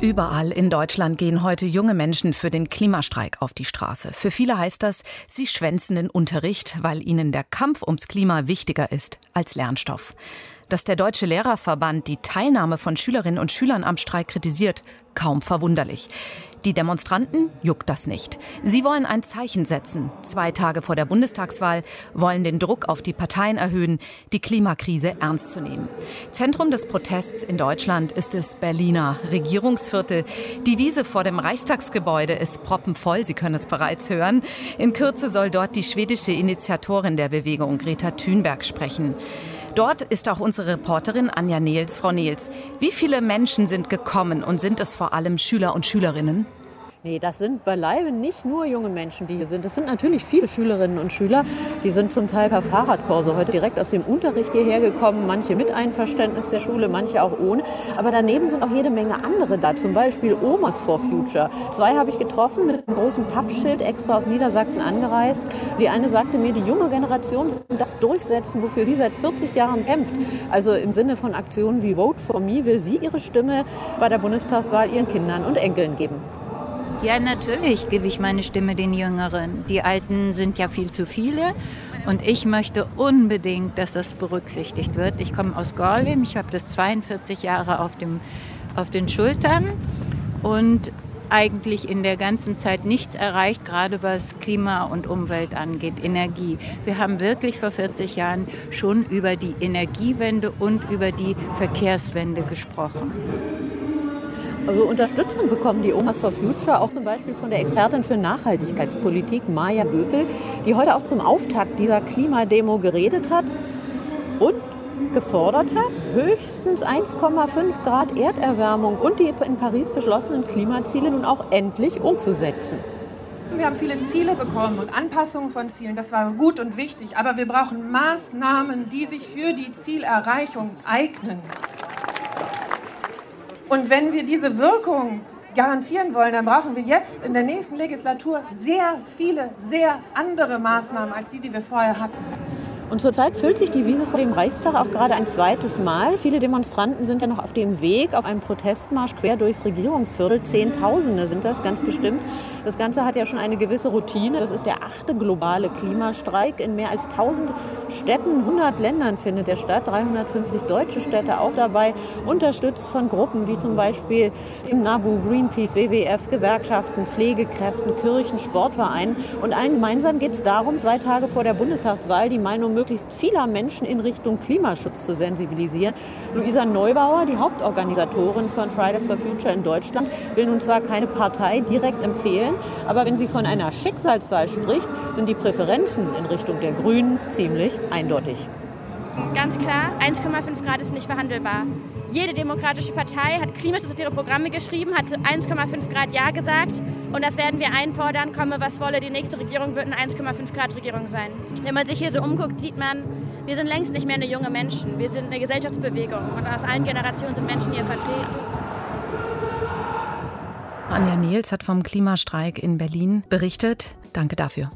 Überall in Deutschland gehen heute junge Menschen für den Klimastreik auf die Straße. Für viele heißt das, sie schwänzen den Unterricht, weil ihnen der Kampf ums Klima wichtiger ist als Lernstoff. Dass der Deutsche Lehrerverband die Teilnahme von Schülerinnen und Schülern am Streik kritisiert, kaum verwunderlich. Die Demonstranten juckt das nicht. Sie wollen ein Zeichen setzen. Zwei Tage vor der Bundestagswahl wollen den Druck auf die Parteien erhöhen, die Klimakrise ernst zu nehmen. Zentrum des Protests in Deutschland ist das Berliner Regierungsviertel. Die Wiese vor dem Reichstagsgebäude ist proppenvoll, Sie können es bereits hören. In Kürze soll dort die schwedische Initiatorin der Bewegung Greta Thunberg sprechen. Dort ist auch unsere Reporterin Anja Nils. Frau Nils, wie viele Menschen sind gekommen und sind es vor allem Schüler und Schülerinnen? Nee, das sind beileibe nicht nur junge Menschen, die hier sind. Das sind natürlich viele Schülerinnen und Schüler. Die sind zum Teil per Fahrradkurse heute direkt aus dem Unterricht hierher gekommen. Manche mit Einverständnis der Schule, manche auch ohne. Aber daneben sind auch jede Menge andere da. Zum Beispiel Omas for Future. Zwei habe ich getroffen mit einem großen Pappschild extra aus Niedersachsen angereist. Die eine sagte mir, die junge Generation soll das durchsetzen, wofür sie seit 40 Jahren kämpft. Also im Sinne von Aktionen wie Vote for Me will sie ihre Stimme bei der Bundestagswahl ihren Kindern und Enkeln geben. Ja, natürlich gebe ich meine Stimme den Jüngeren. Die Alten sind ja viel zu viele. Und ich möchte unbedingt, dass das berücksichtigt wird. Ich komme aus Gorleben, ich habe das 42 Jahre auf, dem, auf den Schultern und eigentlich in der ganzen Zeit nichts erreicht, gerade was Klima und Umwelt angeht, Energie. Wir haben wirklich vor 40 Jahren schon über die Energiewende und über die Verkehrswende gesprochen. Also Unterstützung bekommen die Omas for Future auch zum Beispiel von der Expertin für Nachhaltigkeitspolitik Maja Böpel, die heute auch zum Auftakt dieser Klimademo geredet hat und gefordert hat, höchstens 1,5 Grad Erderwärmung und die in Paris beschlossenen Klimaziele nun auch endlich umzusetzen. Wir haben viele Ziele bekommen und Anpassungen von Zielen, das war gut und wichtig, aber wir brauchen Maßnahmen, die sich für die Zielerreichung eignen. Und wenn wir diese Wirkung garantieren wollen, dann brauchen wir jetzt in der nächsten Legislatur sehr viele, sehr andere Maßnahmen als die, die wir vorher hatten. Und zurzeit füllt sich die Wiese vor dem Reichstag auch gerade ein zweites Mal. Viele Demonstranten sind ja noch auf dem Weg auf einem Protestmarsch quer durchs Regierungsviertel. Zehntausende sind das ganz bestimmt. Das Ganze hat ja schon eine gewisse Routine. Das ist der achte globale Klimastreik. In mehr als 1000 Städten, 100 Ländern findet der statt. 350 deutsche Städte auch dabei. Unterstützt von Gruppen wie zum Beispiel dem NABU, Greenpeace, WWF, Gewerkschaften, Pflegekräften, Kirchen, Sportvereinen. Und allen gemeinsam geht es darum, zwei Tage vor der Bundestagswahl die Meinung möglichst vieler Menschen in Richtung Klimaschutz zu sensibilisieren. Luisa Neubauer, die Hauptorganisatorin von Fridays for Future in Deutschland, will nun zwar keine Partei direkt empfehlen, aber wenn sie von einer Schicksalswahl spricht, sind die Präferenzen in Richtung der Grünen ziemlich eindeutig. Ganz klar, 1,5 Grad ist nicht verhandelbar. Jede demokratische Partei hat Klimaschutz auf ihre Programme geschrieben, hat 1,5 Grad Ja gesagt. Und das werden wir einfordern, komme was wolle. Die nächste Regierung wird eine 1,5 Grad Regierung sein. Wenn man sich hier so umguckt, sieht man, wir sind längst nicht mehr eine junge Menschen. Wir sind eine Gesellschaftsbewegung und aus allen Generationen sind Menschen hier vertreten. Anja Niels hat vom Klimastreik in Berlin berichtet. Danke dafür.